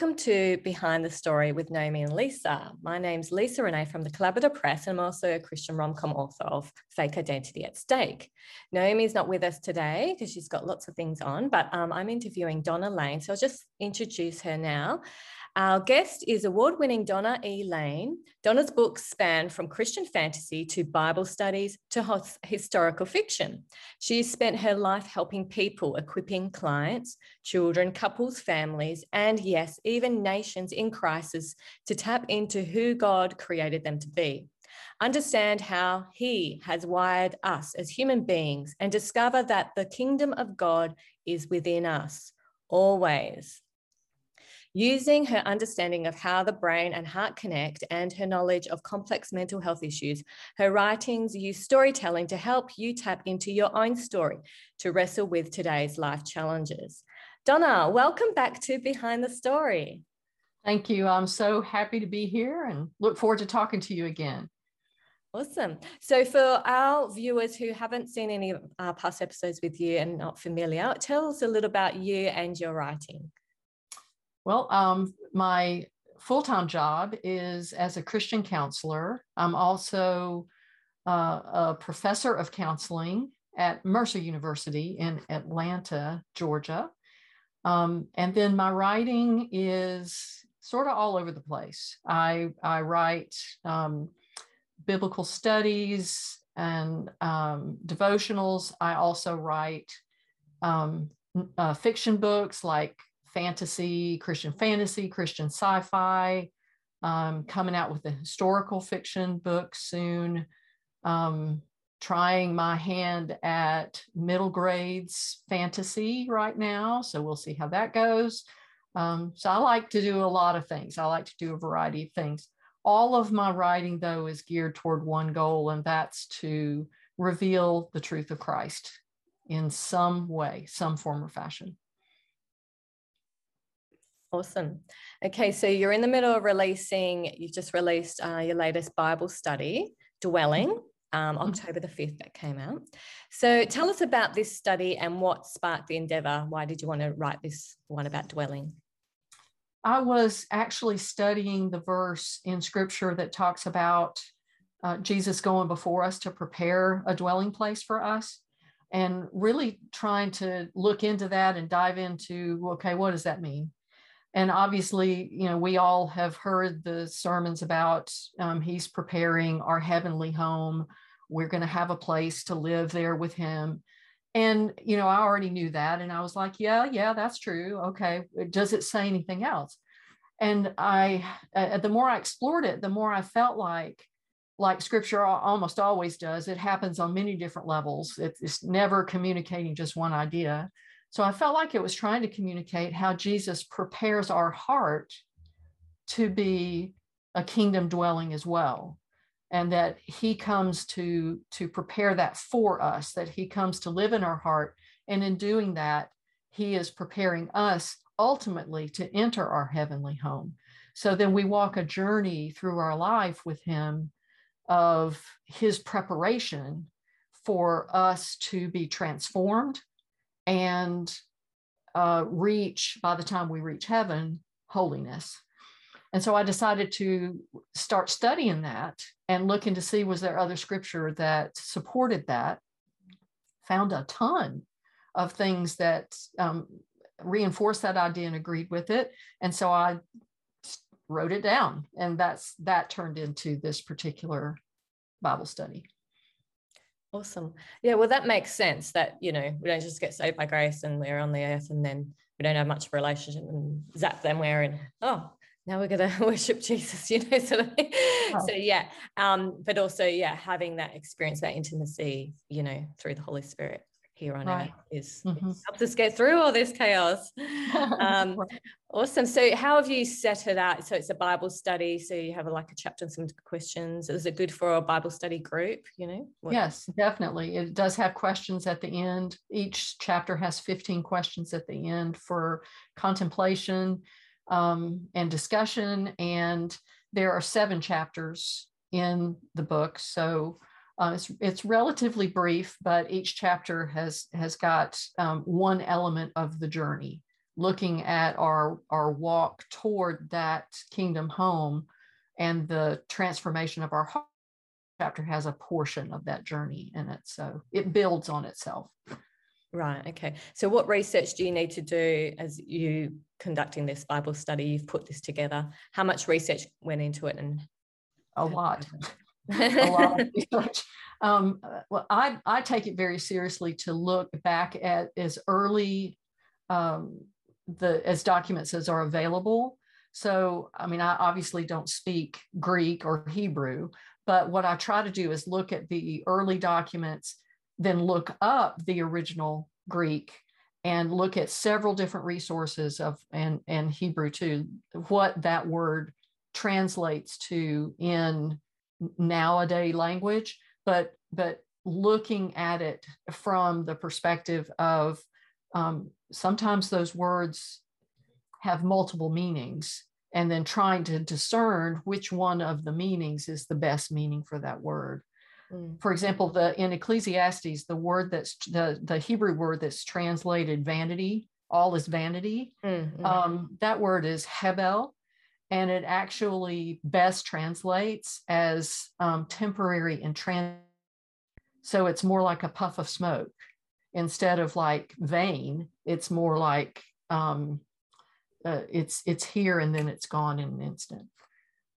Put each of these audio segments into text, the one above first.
Welcome to Behind the Story with Naomi and Lisa. My name's Lisa Renee from the Collaborative Press, and I'm also a Christian rom-com author of Fake Identity at Stake. Naomi's not with us today because she's got lots of things on, but um, I'm interviewing Donna Lane, so I'll just introduce her now. Our guest is award winning Donna E. Lane. Donna's books span from Christian fantasy to Bible studies to historical fiction. She's spent her life helping people, equipping clients, children, couples, families, and yes, even nations in crisis to tap into who God created them to be. Understand how He has wired us as human beings and discover that the kingdom of God is within us always. Using her understanding of how the brain and heart connect and her knowledge of complex mental health issues, her writings use storytelling to help you tap into your own story to wrestle with today's life challenges. Donna, welcome back to Behind the Story. Thank you. I'm so happy to be here and look forward to talking to you again. Awesome. So, for our viewers who haven't seen any of our past episodes with you and not familiar, tell us a little about you and your writing. Well, um, my full time job is as a Christian counselor. I'm also uh, a professor of counseling at Mercer University in Atlanta, Georgia. Um, and then my writing is sort of all over the place. I, I write um, biblical studies and um, devotionals. I also write um, uh, fiction books like fantasy, Christian fantasy, Christian sci fi, um, coming out with a historical fiction book soon, um, trying my hand at middle grades fantasy right now. So we'll see how that goes. Um, so I like to do a lot of things, I like to do a variety of things. All of my writing, though, is geared toward one goal, and that's to reveal the truth of Christ in some way, some form or fashion. Awesome. Okay, so you're in the middle of releasing, you've just released uh, your latest Bible study, Dwelling, um, mm-hmm. October the 5th, that came out. So tell us about this study and what sparked the endeavor. Why did you want to write this one about dwelling? I was actually studying the verse in scripture that talks about uh, Jesus going before us to prepare a dwelling place for us and really trying to look into that and dive into okay, what does that mean? And obviously you know we all have heard the sermons about um, he's preparing our heavenly home. We're going to have a place to live there with him. And you know i already knew that and i was like yeah yeah that's true okay does it say anything else? And i uh, the more i explored it the more i felt like like scripture almost always does it happens on many different levels it's never communicating just one idea so I felt like it was trying to communicate how Jesus prepares our heart to be a kingdom dwelling as well. And that he comes to, to prepare that for us, that he comes to live in our heart. And in doing that, he is preparing us ultimately to enter our heavenly home. So then we walk a journey through our life with him of his preparation for us to be transformed and uh, reach, by the time we reach heaven, holiness. And so I decided to start studying that and looking to see was there other scripture that supported that. Found a ton of things that um, reinforced that idea and agreed with it. And so I wrote it down, and that's that turned into this particular Bible study. Awesome. Yeah, well, that makes sense that, you know, we don't just get saved by grace and we're on the earth and then we don't have much of a relationship and zap them we're in, oh, now we're going to worship Jesus, you know, sort of. Oh. So, yeah. Um, but also, yeah, having that experience, that intimacy, you know, through the Holy Spirit here on right. earth is mm-hmm. helps us get through all this chaos. Um, awesome. So, how have you set it out? So, it's a Bible study. So, you have a, like a chapter and some questions. Is it good for a Bible study group? You know? What? Yes, definitely. It does have questions at the end. Each chapter has 15 questions at the end for contemplation um, and discussion. And there are seven chapters in the book. So, uh, it's, it's relatively brief, but each chapter has has got um, one element of the journey. Looking at our our walk toward that kingdom home and the transformation of our heart chapter has a portion of that journey in it. So it builds on itself. Right okay. So what research do you need to do as you conducting this bible study? You've put this together. How much research went into it and a lot a lot of research um, well I, I take it very seriously to look back at as early um, the as documents as are available. So, I mean, I obviously don't speak Greek or Hebrew, but what I try to do is look at the early documents, then look up the original Greek and look at several different resources of and and Hebrew too, what that word translates to in nowadays language, but but looking at it from the perspective of um, sometimes those words have multiple meanings and then trying to discern which one of the meanings is the best meaning for that word. Mm. For example, the in Ecclesiastes, the word that's the, the Hebrew word that's translated vanity, all is vanity. Mm-hmm. Um, that word is hebel, and it actually best translates as um, temporary and trans. So it's more like a puff of smoke instead of like vain it's more like um, uh, it's it's here and then it's gone in an instant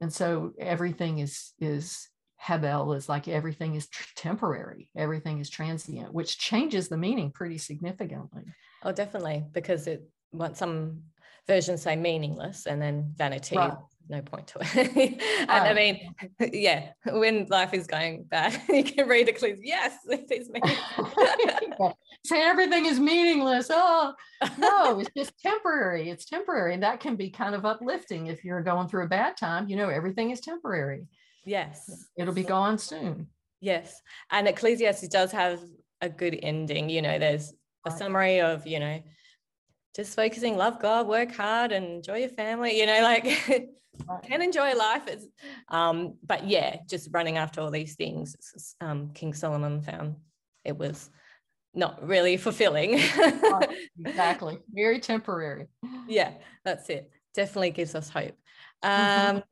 and so everything is is hebel is like everything is tr- temporary everything is transient which changes the meaning pretty significantly oh definitely because it what some versions say meaningless and then vanity right no point to it. and I oh. mean, yeah, when life is going bad, you can read clue. Yes, it is meaningless. Say everything is meaningless. Oh, no, it's just temporary. It's temporary. And that can be kind of uplifting if you're going through a bad time. You know, everything is temporary. Yes. It'll be gone soon. Yes. And Ecclesiastes does have a good ending. You know, there's a summary of, you know, just focusing, love God, work hard, and enjoy your family. You know, like can enjoy life. It's, um, but yeah, just running after all these things. Um, King Solomon found it was not really fulfilling. exactly, very temporary. Yeah, that's it. Definitely gives us hope. Mm-hmm. Um,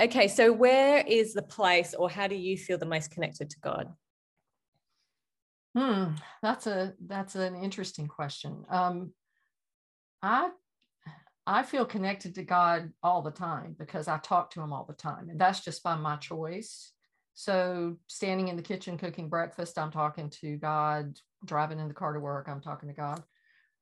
okay, so where is the place, or how do you feel the most connected to God? Hmm, that's a that's an interesting question. Um, I I feel connected to God all the time because I talk to him all the time. And that's just by my choice. So standing in the kitchen cooking breakfast, I'm talking to God, driving in the car to work, I'm talking to God.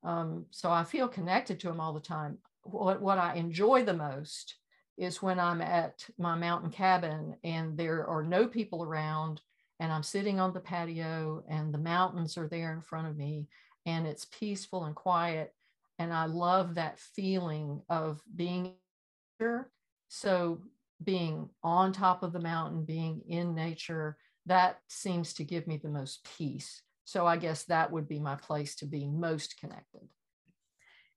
Um, so I feel connected to him all the time. What, what I enjoy the most is when I'm at my mountain cabin and there are no people around and I'm sitting on the patio and the mountains are there in front of me and it's peaceful and quiet and I love that feeling of being here. So being on top of the mountain, being in nature, that seems to give me the most peace. So I guess that would be my place to be most connected.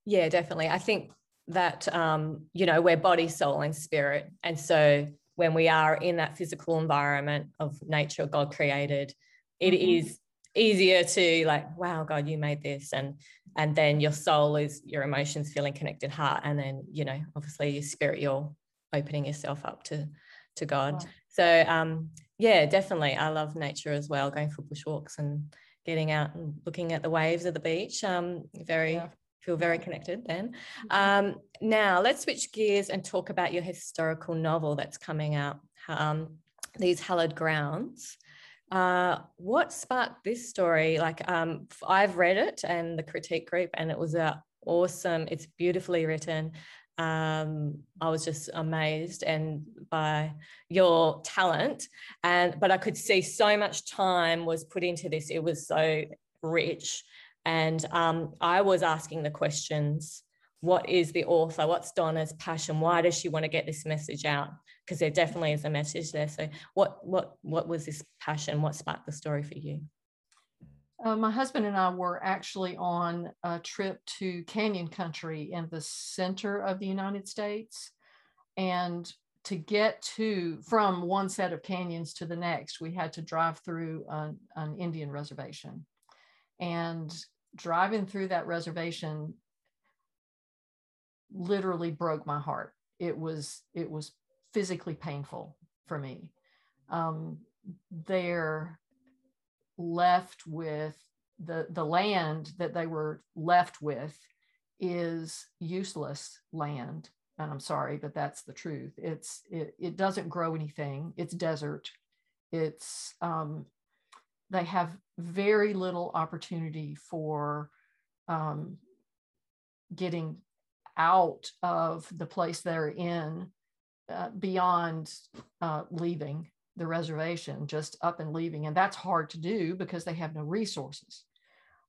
Yeah, definitely. I think that um, you know we're body, soul, and spirit, and so when we are in that physical environment of nature God created, it mm-hmm. is easier to like wow god you made this and and then your soul is your emotions feeling connected heart and then you know obviously your spirit you're opening yourself up to to god wow. so um yeah definitely i love nature as well going for bushwalks and getting out and looking at the waves of the beach um very yeah. feel very connected then mm-hmm. um now let's switch gears and talk about your historical novel that's coming out um these hallowed grounds uh, what sparked this story? Like, um, I've read it and the critique group, and it was a awesome. It's beautifully written. Um, I was just amazed and by your talent, and but I could see so much time was put into this. It was so rich, and um, I was asking the questions what is the author what's donna's passion why does she want to get this message out because there definitely is a message there. So what what what was this passion? What sparked the story for you? Uh, my husband and I were actually on a trip to Canyon Country in the center of the United States. And to get to from one set of canyons to the next, we had to drive through an, an Indian reservation. And driving through that reservation literally broke my heart. It was it was physically painful for me. Um, they're left with the the land that they were left with is useless land and i'm sorry but that's the truth it's it, it doesn't grow anything it's desert it's um, they have very little opportunity for um, getting out of the place they're in uh, beyond uh, leaving the reservation, just up and leaving. And that's hard to do because they have no resources.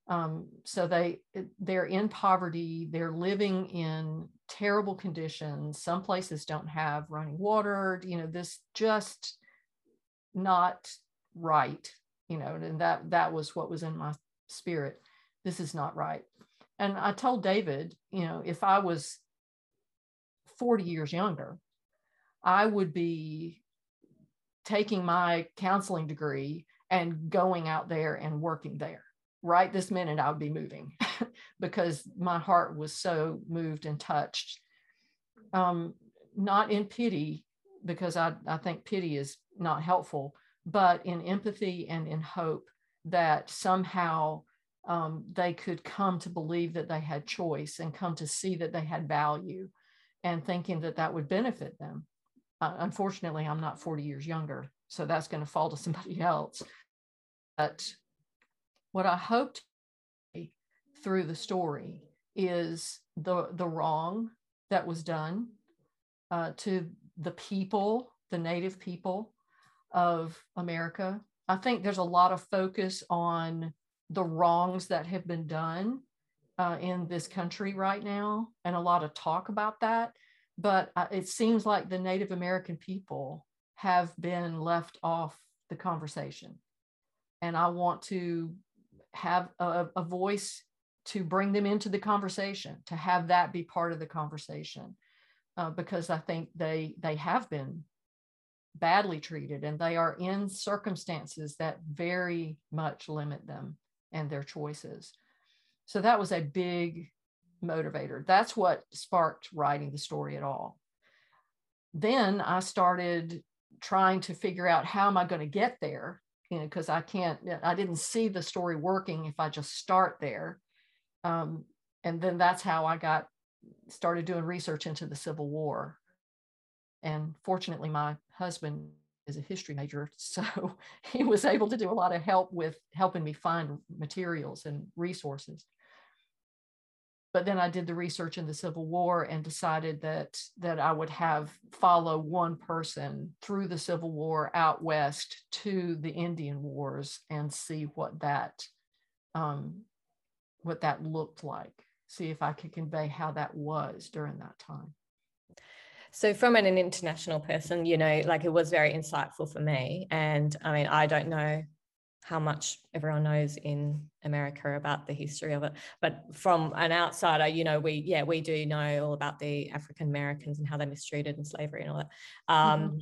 Um, so they they're in poverty. They're living in terrible conditions. Some places don't have running water. You know, this just not right. You know, and that that was what was in my spirit. This is not right. And I told David, you know, if I was 40 years younger, I would be taking my counseling degree and going out there and working there. Right this minute, I would be moving because my heart was so moved and touched. Um, not in pity, because I, I think pity is not helpful, but in empathy and in hope that somehow um, they could come to believe that they had choice and come to see that they had value and thinking that that would benefit them. Uh, unfortunately, I'm not 40 years younger, so that's going to fall to somebody else. But what I hoped through the story is the the wrong that was done uh, to the people, the native people of America. I think there's a lot of focus on the wrongs that have been done uh, in this country right now, and a lot of talk about that but uh, it seems like the Native American people have been left off the conversation. And I want to have a, a, voice to bring them into the conversation, to have that be part of the conversation, uh, because I think they they have been badly treated and they are in circumstances that very much limit them and their choices. So that was a big motivator. That's what sparked writing the story at all. Then I started trying to figure out how am I going to get there, you know, because I can't, I didn't see the story working if I just start there. Um, and then that's how I got started doing research into the Civil War. And fortunately, my husband is a history major, so he was able to do a lot of help with helping me find materials and resources but then I did the research in the Civil War and decided that that I would have follow one person through the Civil War out west to the Indian Wars and see what that um, what that looked like. See if I could convey how that was during that time. So, from an, an international person, you know, like it was very insightful for me. And I mean, I don't know how much everyone knows in America about the history of it. But from an outsider, you know, we yeah, we do know all about the African Americans and how they're mistreated and slavery and all that. Um, mm-hmm.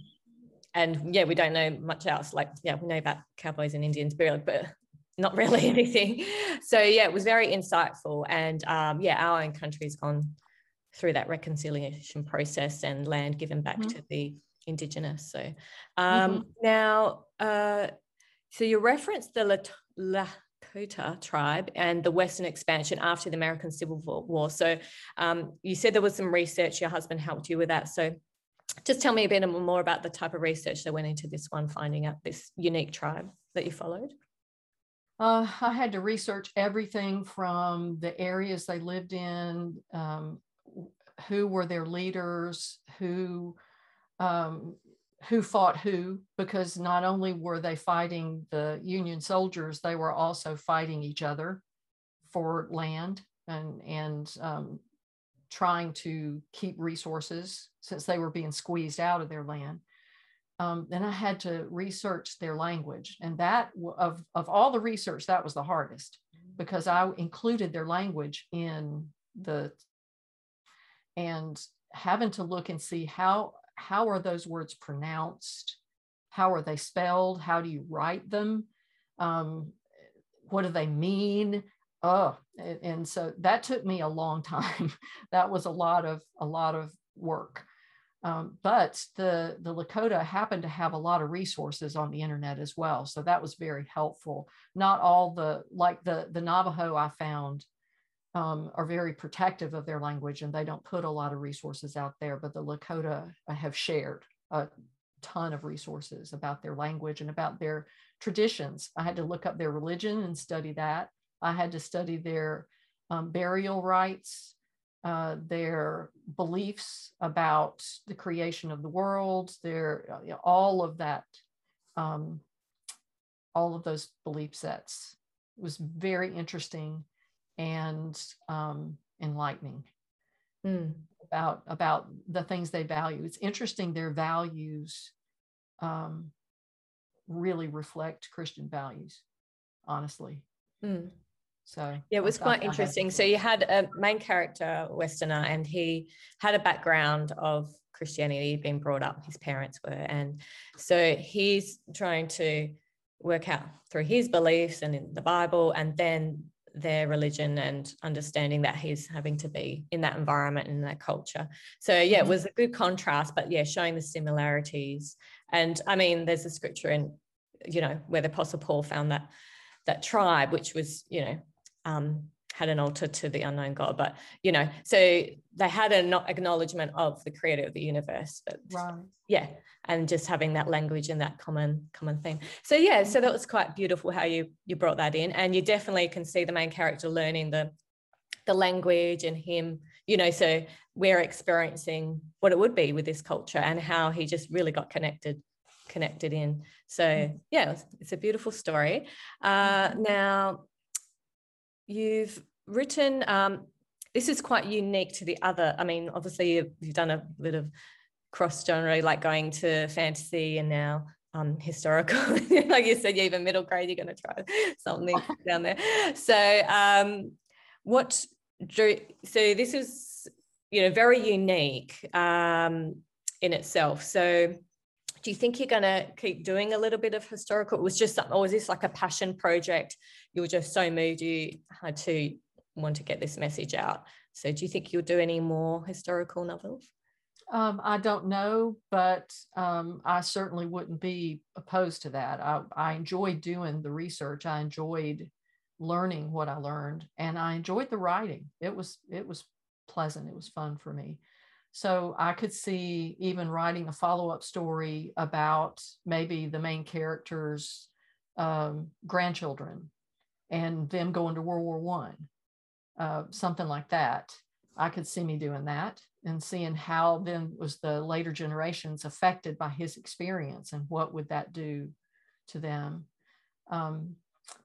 And yeah, we don't know much else. Like yeah, we know about cowboys and Indians, but not really anything. So yeah, it was very insightful. And um, yeah, our own country's gone through that reconciliation process and land given back mm-hmm. to the indigenous. So um, mm-hmm. now. Uh, so you referenced the Lakota tribe and the Western expansion after the American Civil War. So um, you said there was some research, your husband helped you with that. So just tell me a bit more about the type of research that went into this one, finding out this unique tribe that you followed. Uh, I had to research everything from the areas they lived in, um, who were their leaders, who um, who fought who because not only were they fighting the Union soldiers, they were also fighting each other for land and and um, trying to keep resources since they were being squeezed out of their land. Um, then I had to research their language, and that of of all the research, that was the hardest because I included their language in the and having to look and see how how are those words pronounced? How are they spelled? How do you write them? Um, what do they mean? oh and, so that took me a long time that was a lot of a lot of work um, but the the lakota happened to have a lot of resources on the internet as well so that was very helpful not all the like the the navajo i found um, are very protective of their language and they don't put a lot of resources out there but the lakota have shared a ton of resources about their language and about their traditions. I had to look up their religion and study that. I had to study their um, burial rites, uh, their beliefs about the creation of the world, their uh, you know, all of that, um, all of those belief sets. It was very interesting and um, enlightening mm. about about the things they value. It's interesting their values um, really reflect Christian values, honestly. Mm. So yeah, it was quite interesting. So you had a main character, Westerner, and he had a background of Christianity, being brought up, his parents were. And so he's trying to work out through his beliefs and in the Bible and then their religion and understanding that he's having to be in that environment and that culture. So yeah, it mm-hmm. was a good contrast, but yeah, showing the similarities. And I mean, there's a scripture in, you know, where the Apostle Paul found that that tribe, which was, you know, um, had an altar to the unknown God. But you know, so they had an acknowledgement of the creator of the universe. But right. yeah, and just having that language and that common common theme. So yeah, so that was quite beautiful how you you brought that in, and you definitely can see the main character learning the the language and him. You know, so we're experiencing what it would be with this culture and how he just really got connected connected in so yeah it's, it's a beautiful story uh, now you've written um, this is quite unique to the other i mean obviously you've, you've done a bit of cross genre like going to fantasy and now um, historical like you said you're even middle grade you're going to try something down there so um, what drew so this is you know very unique um, in itself so do you think you're going to keep doing a little bit of historical? It was just, or was this like a passion project? You were just so moved you had to want to get this message out. So do you think you'll do any more historical novels? Um, I don't know, but um, I certainly wouldn't be opposed to that. I, I enjoyed doing the research. I enjoyed learning what I learned, and I enjoyed the writing. It was it was pleasant. It was fun for me. So I could see even writing a follow up story about maybe the main character's um, grandchildren and them going to World War One, uh, something like that. I could see me doing that and seeing how then was the later generations affected by his experience and what would that do to them. Um,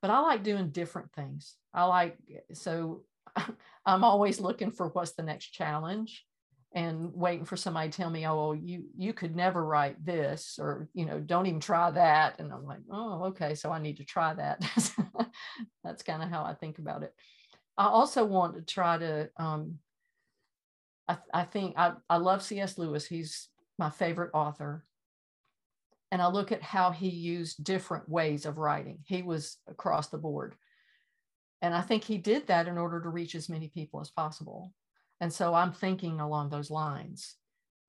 but I like doing different things. I like so I'm always looking for what's the next challenge and waiting for somebody to tell me, oh, well, you you could never write this, or you know, don't even try that. And I'm like, oh, okay, so I need to try that. That's kind of how I think about it. I also want to try to. Um, I, I think I, I love C.S. Lewis. He's my favorite author. And I look at how he used different ways of writing. He was across the board. And I think he did that in order to reach as many people as possible. And so I'm thinking along those lines.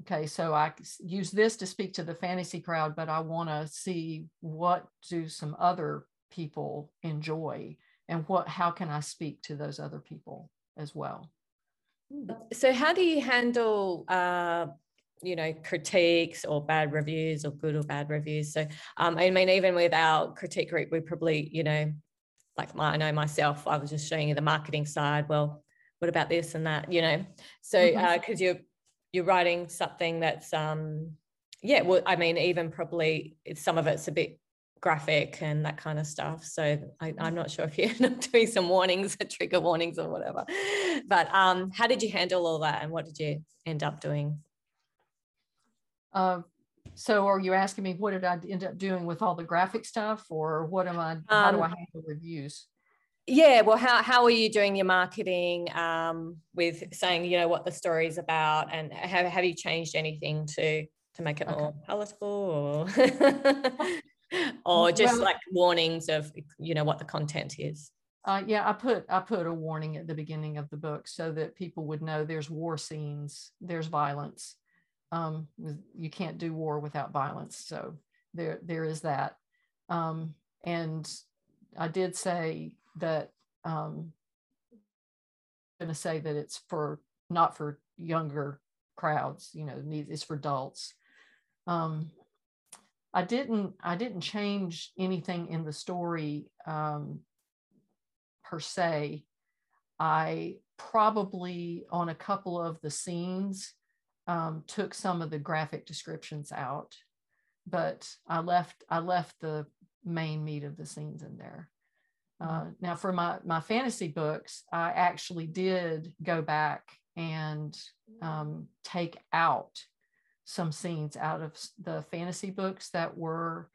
Okay, so I use this to speak to the fantasy crowd, but I want to see what do some other people enjoy and what how can I speak to those other people as well. So how do you handle uh, you know critiques or bad reviews or good or bad reviews? So um, I mean, even with our critique group, we probably you know like my, I know myself, I was just showing you the marketing side. Well, what about this and that you know so because mm-hmm. uh, you're you're writing something that's um yeah well i mean even probably some of it's a bit graphic and that kind of stuff. So I, am not sure if you're not doing some warnings or trigger warnings or whatever. But um how did you handle all that and what did you end up doing? Uh, so are you asking me what did i end up doing with all the graphic stuff or what am i how um, do i handle reviews? yeah well how, how are you doing your marketing um, with saying you know what the story is about and have, have you changed anything to to make it okay. more palatable or or just well, like warnings of you know what the content is Uh, yeah, I put I put a warning at the beginning of the book so that people would know there's war scenes, there's violence. Um, you can't do war without violence, so there there is that. Um, and I did say that um, I'm going to say that it's for not for younger crowds, you know, it's for adults. Um, I didn't I didn't change anything in the story um, per se. I probably on a couple of the scenes um, took some of the graphic descriptions out, but I left I left the main meat of the scenes in there. Uh, now, for my my fantasy books, I actually did go back and um, take out some scenes out of the fantasy books that were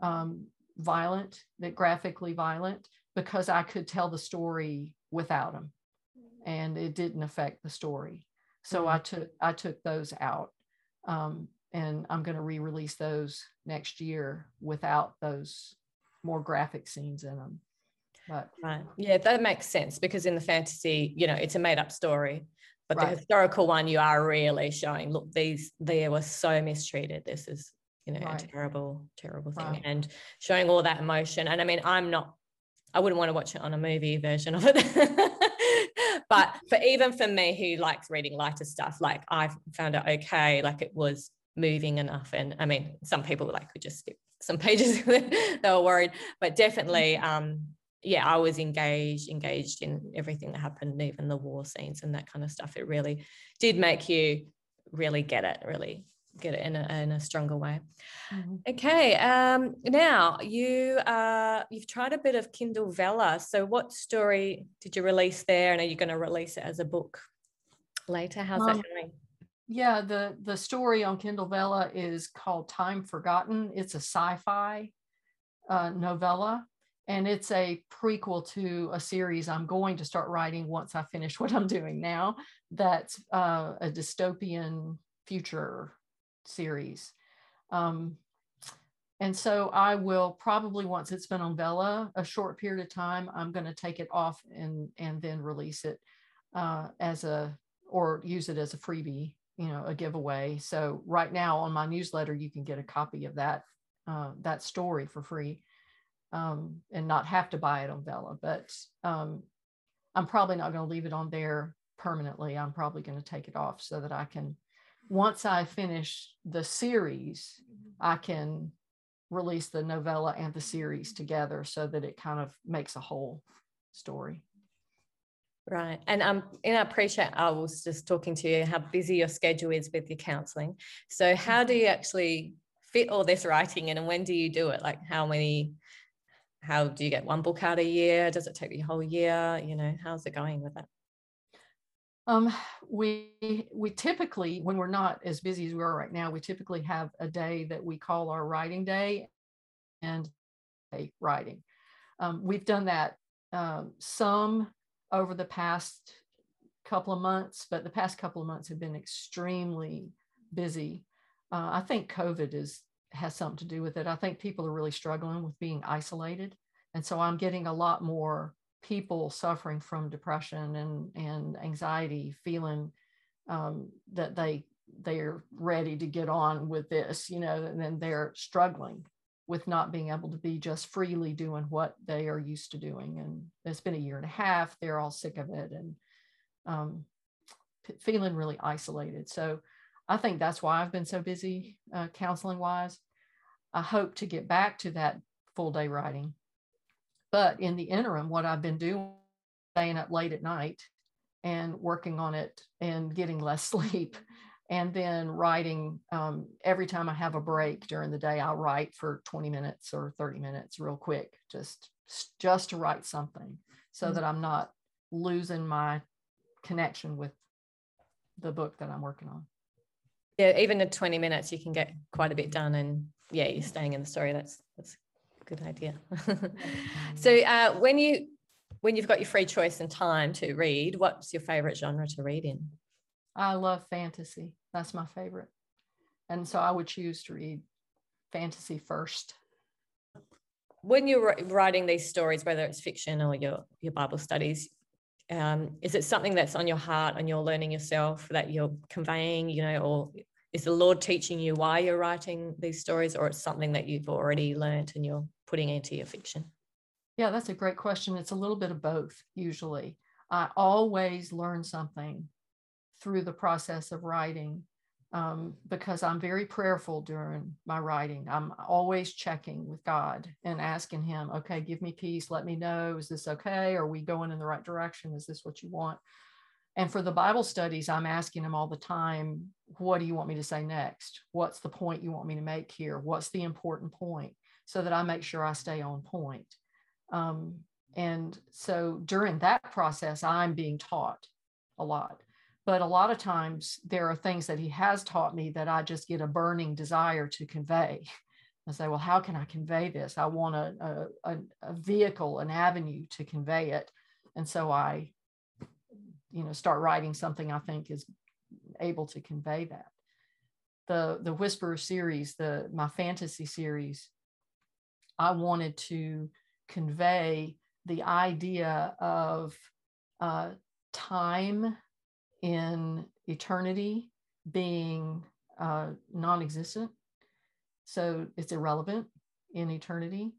um, violent, that graphically violent, because I could tell the story without them, and it didn't affect the story. So mm-hmm. I took I took those out, um, and I'm going to re-release those next year without those more graphic scenes in them. But, Right. Yeah, that makes sense because in the fantasy, you know, it's a made up story. But right. the historical one, you are really showing, look, these they were so mistreated. This is, you know, right. a terrible, terrible thing. And showing all that emotion. And I mean, I'm not, I wouldn't want to watch it on a movie version of it. but for even for me who likes reading lighter stuff, like I found it okay. Like it was moving enough. And I mean, some people like could just skip some pages they were worried, but definitely um yeah, I was engaged, engaged in everything that happened, even the war scenes and that kind of stuff. It really did make you really get it, really get it in a, in a stronger way. Mm-hmm. Okay, um, now you uh, you've tried a bit of Kindle Vella. So, what story did you release there, and are you going to release it as a book later? How's um, that going? Yeah, the the story on Kindle Vella is called Time Forgotten. It's a sci-fi uh, novella and it's a prequel to a series I'm going to start writing once I finish what I'm doing now. That's uh, a dystopian future series. Um, and so I will probably once it's been on Vella a short period of time, I'm going to take it off and and then release it uh, as a or use it as a freebie, you know, a giveaway. So right now on my newsletter, you can get a copy of that uh, that story for free um, and not have to buy it on Vella. But um, I'm probably not going to leave it on there permanently. I'm probably going to take it off so that I can, once I finish the series, I can release the novella and the series together so that it kind of makes a whole story. Right. And um, and I appreciate I was just talking to you how busy your schedule is with your counseling. So how do you actually fit all this writing in and when do you do it? Like how many how do you get one book out a year? Does it take the whole year? You know, how's it going with that? Um, we we typically, when we're not as busy as we are right now, we typically have a day that we call our writing day and a writing. Um, we've done that um, some over the past couple of months, but the past couple of months have been extremely busy. Uh, I think COVID is has something to do with it. I think people are really struggling with being isolated. And so I'm getting a lot more people suffering from depression and, and anxiety, feeling um, that they they're ready to get on with this, you know, and then they're struggling with not being able to be just freely doing what they are used to doing. And it's been a year and a half. They're all sick of it and um, p- feeling really isolated. So I think that's why I've been so busy uh, counseling wise. I hope to get back to that full day writing. But in the interim, what I've been doing, staying up late at night and working on it and getting less sleep. And then writing um, every time I have a break during the day, I'll write for 20 minutes or 30 minutes real quick, just just to write something so mm-hmm. that I'm not losing my connection with the book that I'm working on yeah, even in 20 minutes, you can get quite a bit done. And yeah, you're staying in the story. That's that's a good idea. so uh, when you when you've got your free choice and time to read, what's your favorite genre to read in? I love fantasy. That's my favorite. And so I would choose to read fantasy first. when you're writing these stories, whether it's fiction or your your Bible studies, um, is it something that's on your heart and you're learning yourself that you're conveying, you know, or is the Lord teaching you why you're writing these stories, or it's something that you've already learned and you're putting into your fiction? Yeah, that's a great question. It's a little bit of both, usually. I always learn something through the process of writing um, because I'm very prayerful during my writing. I'm always checking with God and asking Him, okay, give me peace. Let me know, is this okay? Are we going in the right direction? Is this what you want? And for the Bible studies, I'm asking Him all the time, what do you want me to say next? What's the point you want me to make here? What's the important point? So that I make sure I stay on point. Um, and so during that process, I'm being taught a lot but a lot of times there are things that he has taught me that I just get a burning desire to convey. I say, well, how can I convey this? I want a, a, a vehicle, an avenue to convey it. And so I, you know, start writing something I think is able to convey that. The, the Whisperer series, the my fantasy series, I wanted to convey the idea of uh, time in eternity being uh, non existent. So it's irrelevant in eternity.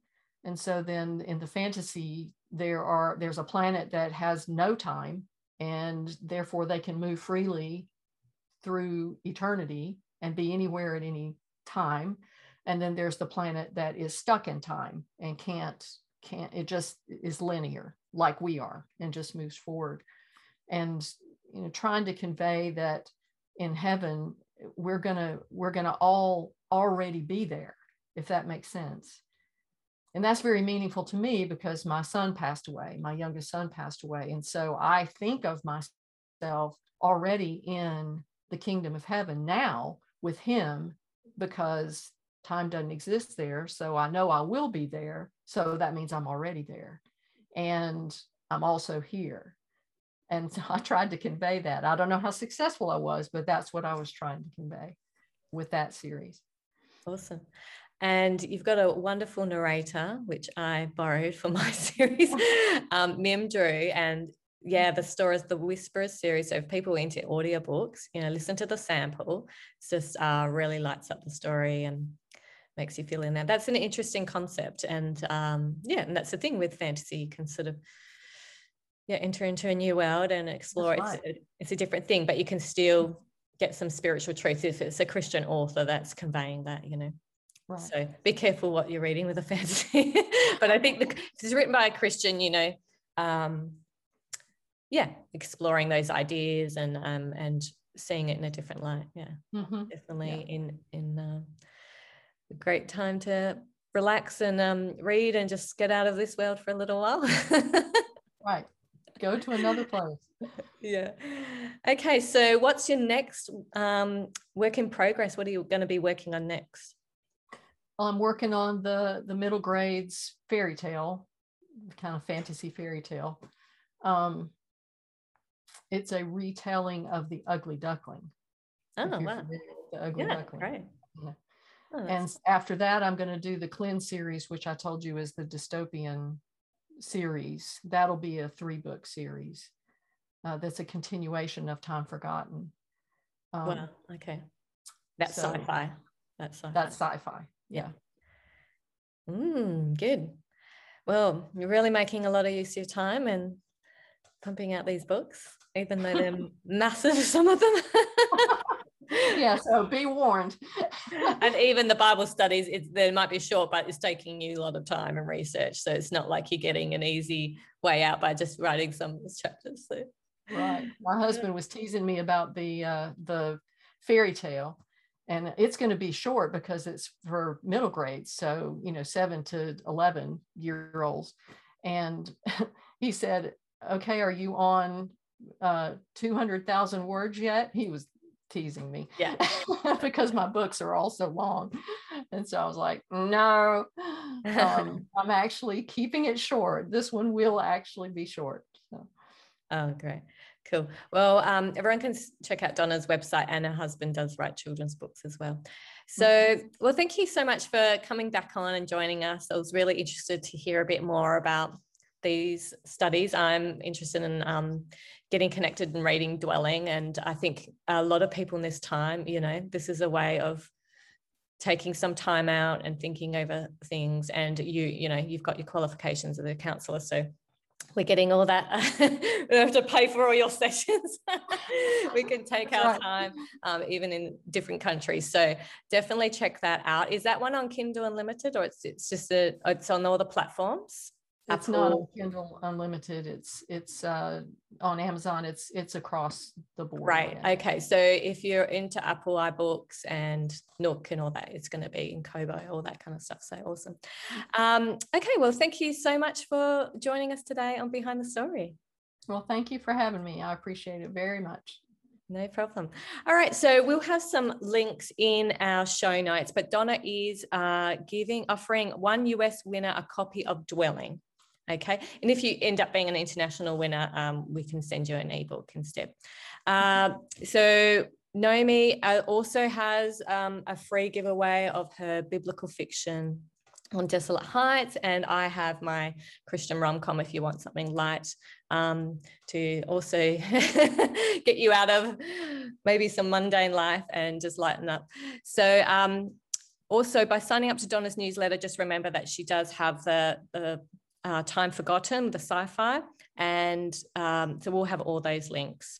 And so then in the fantasy, there are there's a planet that has no time and therefore they can move freely through eternity and be anywhere at any time. And then there's the planet that is stuck in time and can't can't it just is linear like we are and just moves forward. And you know trying to convey that in heaven we're gonna we're gonna all already be there if that makes sense and that's very meaningful to me because my son passed away my youngest son passed away and so i think of myself already in the kingdom of heaven now with him because time doesn't exist there so i know i will be there so that means i'm already there and i'm also here and so I tried to convey that. I don't know how successful I was, but that's what I was trying to convey with that series. Awesome. And you've got a wonderful narrator, which I borrowed for my series, um, Mim Drew. And yeah, the story is the Whisperers series. So if people into audiobooks, you know, listen to the sample. It's just uh, really lights up the story and makes you feel in there. That's an interesting concept. And um, yeah, and that's the thing with fantasy, you can sort of yeah enter into a new world and explore right. it's, a, it's a different thing but you can still get some spiritual truth if it's a christian author that's conveying that you know right. so be careful what you're reading with a fantasy but i think the, it's written by a christian you know um yeah exploring those ideas and um and seeing it in a different light yeah mm-hmm. definitely yeah. in in uh, a great time to relax and um read and just get out of this world for a little while right go to another place. yeah. Okay. So, what's your next um, work in progress? What are you going to be working on next? Well, I'm working on the the middle grades fairy tale, kind of fantasy fairy tale. Um, it's a retelling of the Ugly Duckling. Oh wow! The Ugly yeah, Duckling. Right. Yeah. Oh, and after that, I'm going to do the Cleanse series, which I told you is the dystopian series. That'll be a three book series. Uh, that's a continuation of Time Forgotten. Um, wow. Okay. That's so sci-fi. That's sci-fi. That's sci-fi. Yeah. Mm, good. Well, you're really making a lot of use of your time and pumping out these books, even though they're massive, some of them. yeah, so be warned. and even the Bible studies, it's, they might be short, but it's taking you a lot of time and research. So it's not like you're getting an easy way out by just writing some of those chapters. So. Right. My husband was teasing me about the uh, the fairy tale, and it's going to be short because it's for middle grades, so you know, seven to eleven year olds. And he said, "Okay, are you on uh, 200,000 words yet?" He was teasing me. Yeah. because my books are all so long. And so I was like, no, um, I'm actually keeping it short. This one will actually be short. So. Oh, great. Cool. Well, um, everyone can check out Donna's website, and her husband does write children's books as well. So, well, thank you so much for coming back on and joining us. I was really interested to hear a bit more about these studies. I'm interested in um, getting connected and reading dwelling. And I think a lot of people in this time, you know, this is a way of taking some time out and thinking over things. And you, you know, you've got your qualifications as a counselor. So we're getting all that. we don't have to pay for all your sessions. we can take our time, um, even in different countries. So definitely check that out. Is that one on Kindle Unlimited, or it's it's just a it's on all the platforms? It's not on Kindle Unlimited. It's it's uh, on Amazon. It's it's across the board. Right. Okay. So if you're into Apple iBooks and Nook and all that, it's going to be in Kobo, all that kind of stuff. So awesome. Um, okay. Well, thank you so much for joining us today on Behind the Story. Well, thank you for having me. I appreciate it very much. No problem. All right, so we'll have some links in our show notes, but Donna is uh, giving, offering one US winner a copy of Dwelling. Okay. And if you end up being an international winner, um, we can send you an ebook instead. Uh, so Naomi uh, also has um, a free giveaway of her biblical fiction on Desolate Heights, and I have my Christian rom com if you want something light um, to also get you out of maybe some mundane life and just lighten up. So, um, also by signing up to Donna's newsletter, just remember that she does have the, the uh, Time Forgotten, the sci fi. And um, so we'll have all those links.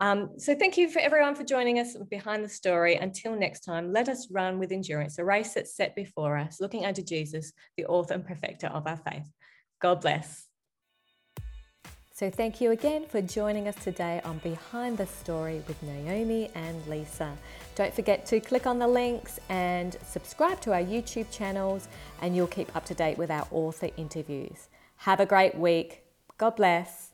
Um, so thank you for everyone for joining us behind the story. Until next time, let us run with endurance a race that's set before us, looking unto Jesus, the author and perfecter of our faith. God bless. So, thank you again for joining us today on Behind the Story with Naomi and Lisa. Don't forget to click on the links and subscribe to our YouTube channels, and you'll keep up to date with our author interviews. Have a great week. God bless.